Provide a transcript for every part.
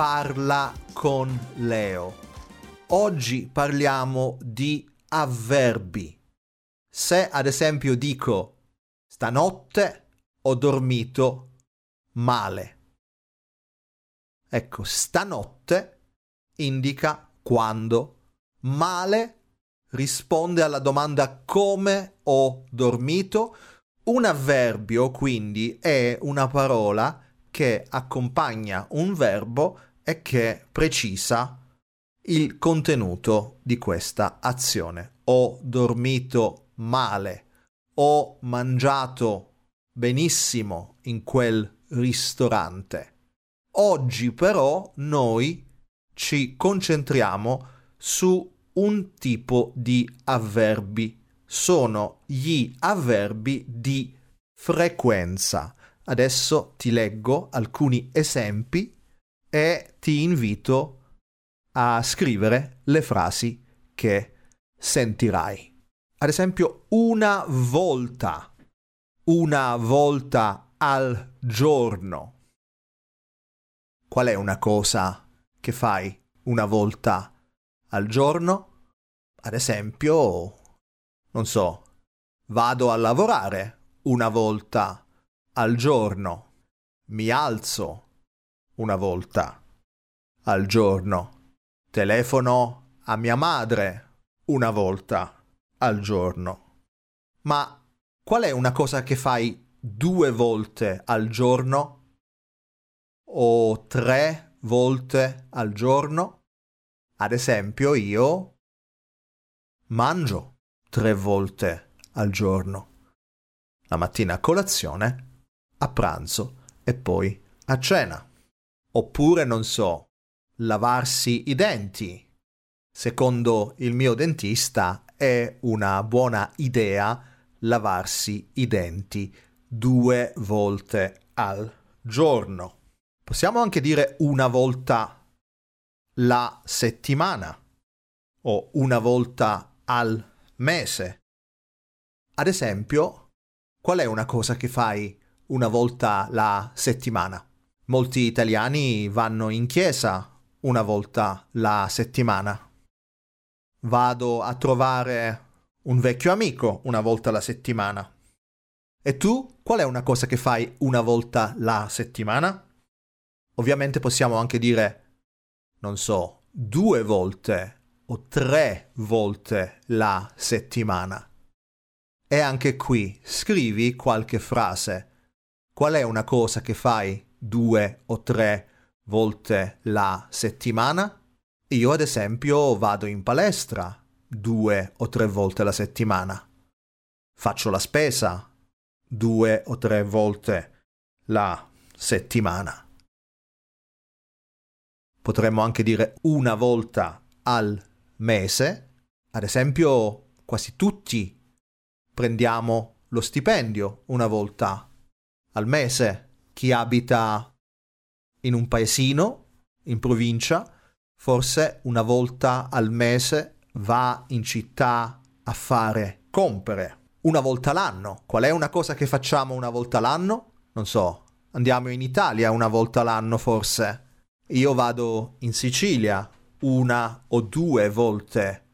Parla con Leo. Oggi parliamo di avverbi. Se ad esempio dico stanotte ho dormito male. Ecco, stanotte indica quando, male risponde alla domanda come ho dormito. Un avverbio quindi è una parola che accompagna un verbo e che precisa il contenuto di questa azione. Ho dormito male, ho mangiato benissimo in quel ristorante. Oggi però noi ci concentriamo su un tipo di avverbi. Sono gli avverbi di frequenza. Adesso ti leggo alcuni esempi e ti invito a scrivere le frasi che sentirai. Ad esempio, una volta, una volta al giorno. Qual è una cosa che fai una volta al giorno? Ad esempio, non so, vado a lavorare una volta al giorno. Mi alzo una volta al giorno. Telefono a mia madre una volta al giorno. Ma qual è una cosa che fai due volte al giorno? O tre volte al giorno. Ad esempio io mangio tre volte al giorno. La mattina a colazione, a pranzo e poi a cena. Oppure, non so, lavarsi i denti. Secondo il mio dentista è una buona idea lavarsi i denti due volte al giorno. Possiamo anche dire una volta la settimana o una volta al mese. Ad esempio, qual è una cosa che fai una volta la settimana? Molti italiani vanno in chiesa una volta la settimana. Vado a trovare un vecchio amico una volta alla settimana. E tu, qual è una cosa che fai una volta la settimana? Ovviamente possiamo anche dire, non so, due volte o tre volte la settimana. E anche qui scrivi qualche frase. Qual è una cosa che fai due o tre volte la settimana? Io ad esempio vado in palestra due o tre volte la settimana. Faccio la spesa due o tre volte la settimana potremmo anche dire una volta al mese. Ad esempio, quasi tutti prendiamo lo stipendio una volta al mese. Chi abita in un paesino, in provincia, forse una volta al mese va in città a fare compere. Una volta l'anno. Qual è una cosa che facciamo una volta l'anno? Non so, andiamo in Italia una volta l'anno forse io vado in Sicilia una o due volte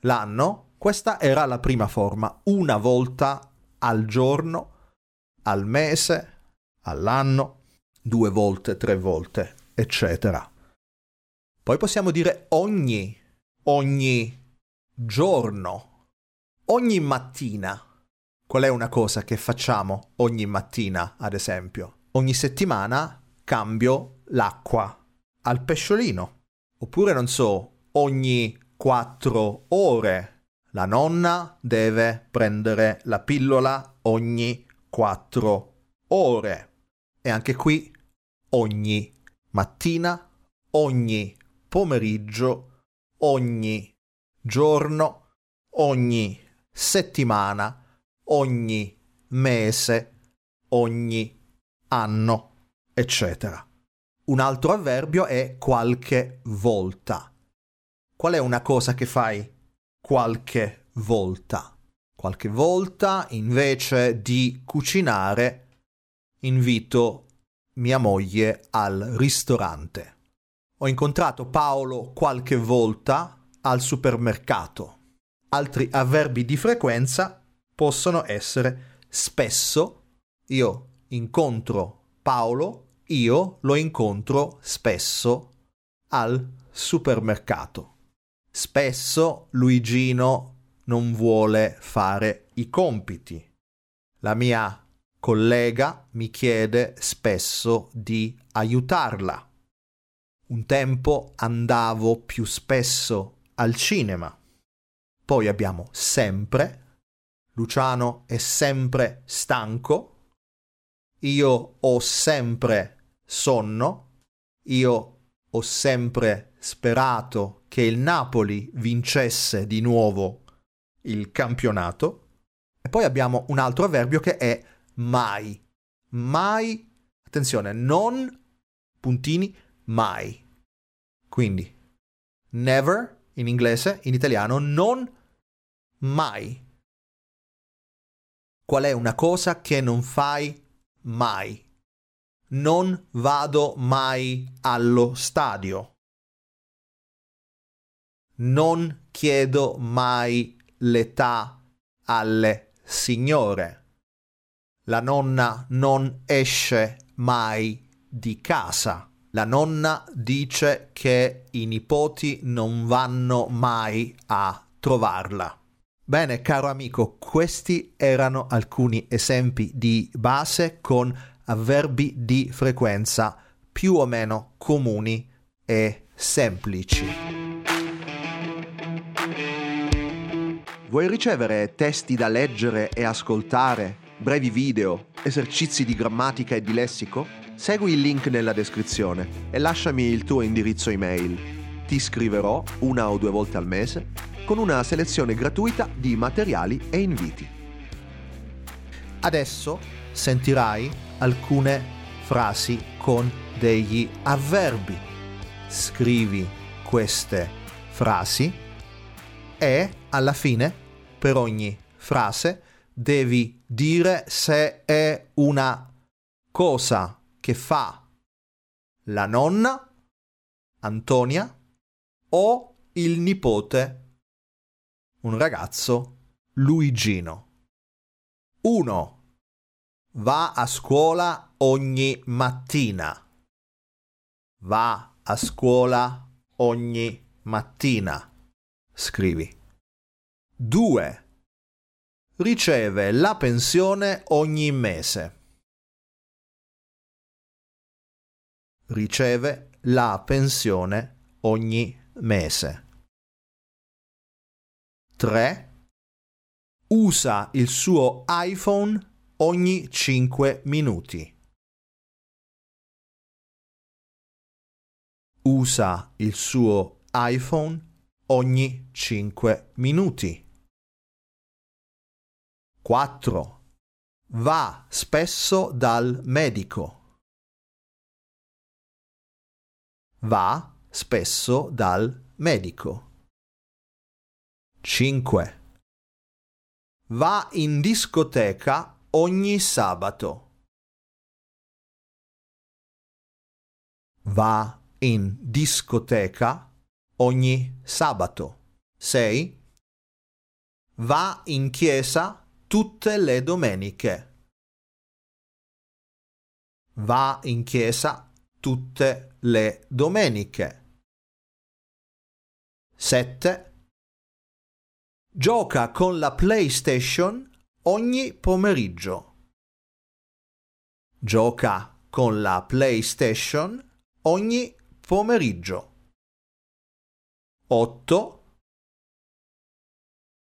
l'anno, questa era la prima forma, una volta al giorno, al mese, all'anno, due volte, tre volte, eccetera. Poi possiamo dire ogni, ogni giorno, ogni mattina. Qual è una cosa che facciamo ogni mattina, ad esempio? Ogni settimana cambio l'acqua al pesciolino. Oppure, non so, ogni quattro ore la nonna deve prendere la pillola ogni quattro ore. E anche qui ogni mattina, ogni pomeriggio, ogni giorno, ogni settimana, ogni mese, ogni anno, eccetera. Un altro avverbio è qualche volta. Qual è una cosa che fai qualche volta? Qualche volta, invece di cucinare, invito mia moglie al ristorante. Ho incontrato Paolo qualche volta al supermercato. Altri avverbi di frequenza possono essere spesso. Io incontro Paolo io lo incontro spesso al supermercato. Spesso Luigino non vuole fare i compiti. La mia collega mi chiede spesso di aiutarla. Un tempo andavo più spesso al cinema. Poi abbiamo sempre. Luciano è sempre stanco. Io ho sempre sonno. Io ho sempre sperato che il Napoli vincesse di nuovo il campionato. E poi abbiamo un altro avverbio che è mai. Mai, attenzione, non puntini, mai. Quindi, never in inglese, in italiano, non mai. Qual è una cosa che non fai mai? non vado mai allo stadio. Non chiedo mai l'età alle signore. La nonna non esce mai di casa. La nonna dice che i nipoti non vanno mai a trovarla. Bene, caro amico, questi erano alcuni esempi di base con avverbi di frequenza più o meno comuni e semplici. Vuoi ricevere testi da leggere e ascoltare, brevi video, esercizi di grammatica e di lessico? Segui il link nella descrizione e lasciami il tuo indirizzo email. Ti scriverò una o due volte al mese con una selezione gratuita di materiali e inviti. Adesso sentirai alcune frasi con degli avverbi. Scrivi queste frasi e alla fine per ogni frase devi dire se è una cosa che fa la nonna Antonia o il nipote un ragazzo Luigino. 1 va a scuola ogni mattina. Va a scuola ogni mattina. Scrivi. 2. Riceve la pensione ogni mese. Riceve la pensione ogni mese. 3. Usa il suo iPhone ogni 5 minuti. Usa il suo iPhone ogni 5 minuti. 4. Va spesso dal medico. Va spesso dal medico. 5. Va in discoteca ogni sabato. Va in discoteca ogni sabato. 6. Va in chiesa tutte le domeniche. Va in chiesa tutte le domeniche. 7. Gioca con la PlayStation ogni pomeriggio. Gioca con la PlayStation ogni pomeriggio. 8.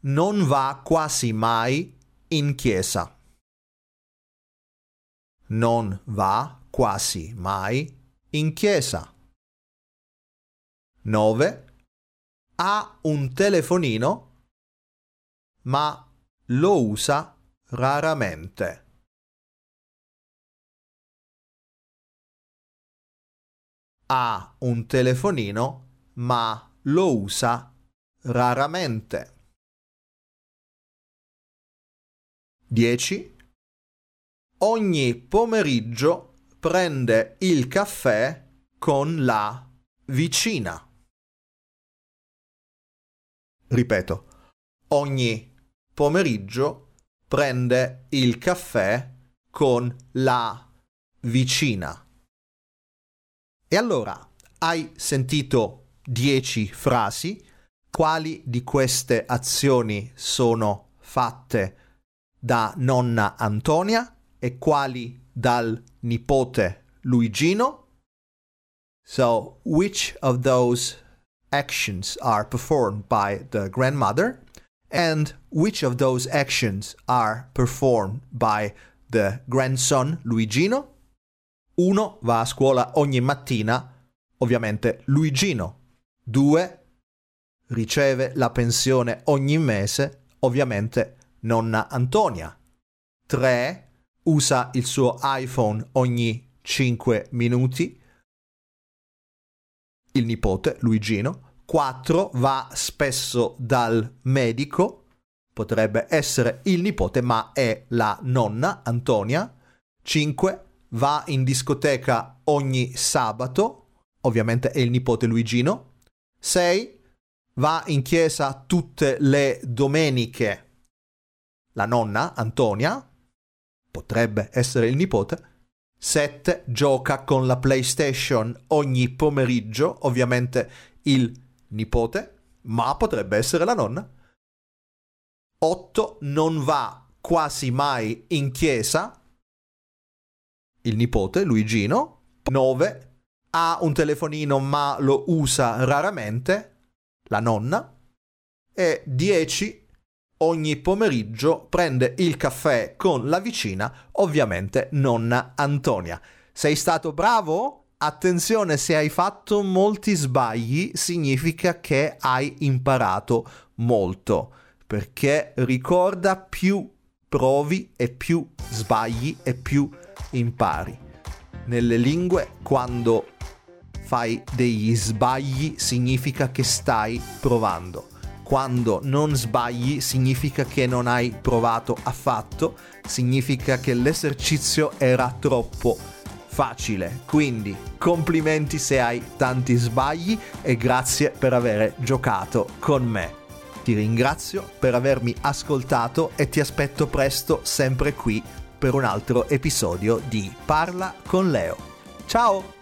Non va quasi mai in chiesa. Non va quasi mai in chiesa. 9. Ha un telefonino, ma lo usa raramente. Ha un telefonino, ma lo usa raramente. 10. Ogni pomeriggio prende il caffè con la vicina. Ripeto, ogni pomeriggio prende il caffè con la vicina. E allora, hai sentito 10 frasi? Quali di queste azioni sono fatte da nonna Antonia e quali dal nipote Luigino. So, which of those actions are performed by the grandmother and which of those actions are performed by the grandson Luigino? Uno va a scuola ogni mattina, ovviamente Luigino. Due riceve la pensione ogni mese, ovviamente nonna Antonia. 3. Usa il suo iPhone ogni 5 minuti. Il nipote, Luigino. 4. Va spesso dal medico. Potrebbe essere il nipote, ma è la nonna Antonia. 5. Va in discoteca ogni sabato. Ovviamente è il nipote Luigino. 6. Va in chiesa tutte le domeniche la nonna, Antonia, potrebbe essere il nipote. 7. Gioca con la PlayStation ogni pomeriggio, ovviamente il nipote, ma potrebbe essere la nonna. 8. Non va quasi mai in chiesa, il nipote, Luigino. 9. Ha un telefonino ma lo usa raramente, la nonna. E 10 ogni pomeriggio prende il caffè con la vicina, ovviamente nonna Antonia. Sei stato bravo? Attenzione, se hai fatto molti sbagli significa che hai imparato molto, perché ricorda più provi e più sbagli e più impari. Nelle lingue quando fai degli sbagli significa che stai provando quando non sbagli significa che non hai provato affatto, significa che l'esercizio era troppo facile. Quindi complimenti se hai tanti sbagli e grazie per aver giocato con me. Ti ringrazio per avermi ascoltato e ti aspetto presto sempre qui per un altro episodio di Parla con Leo. Ciao!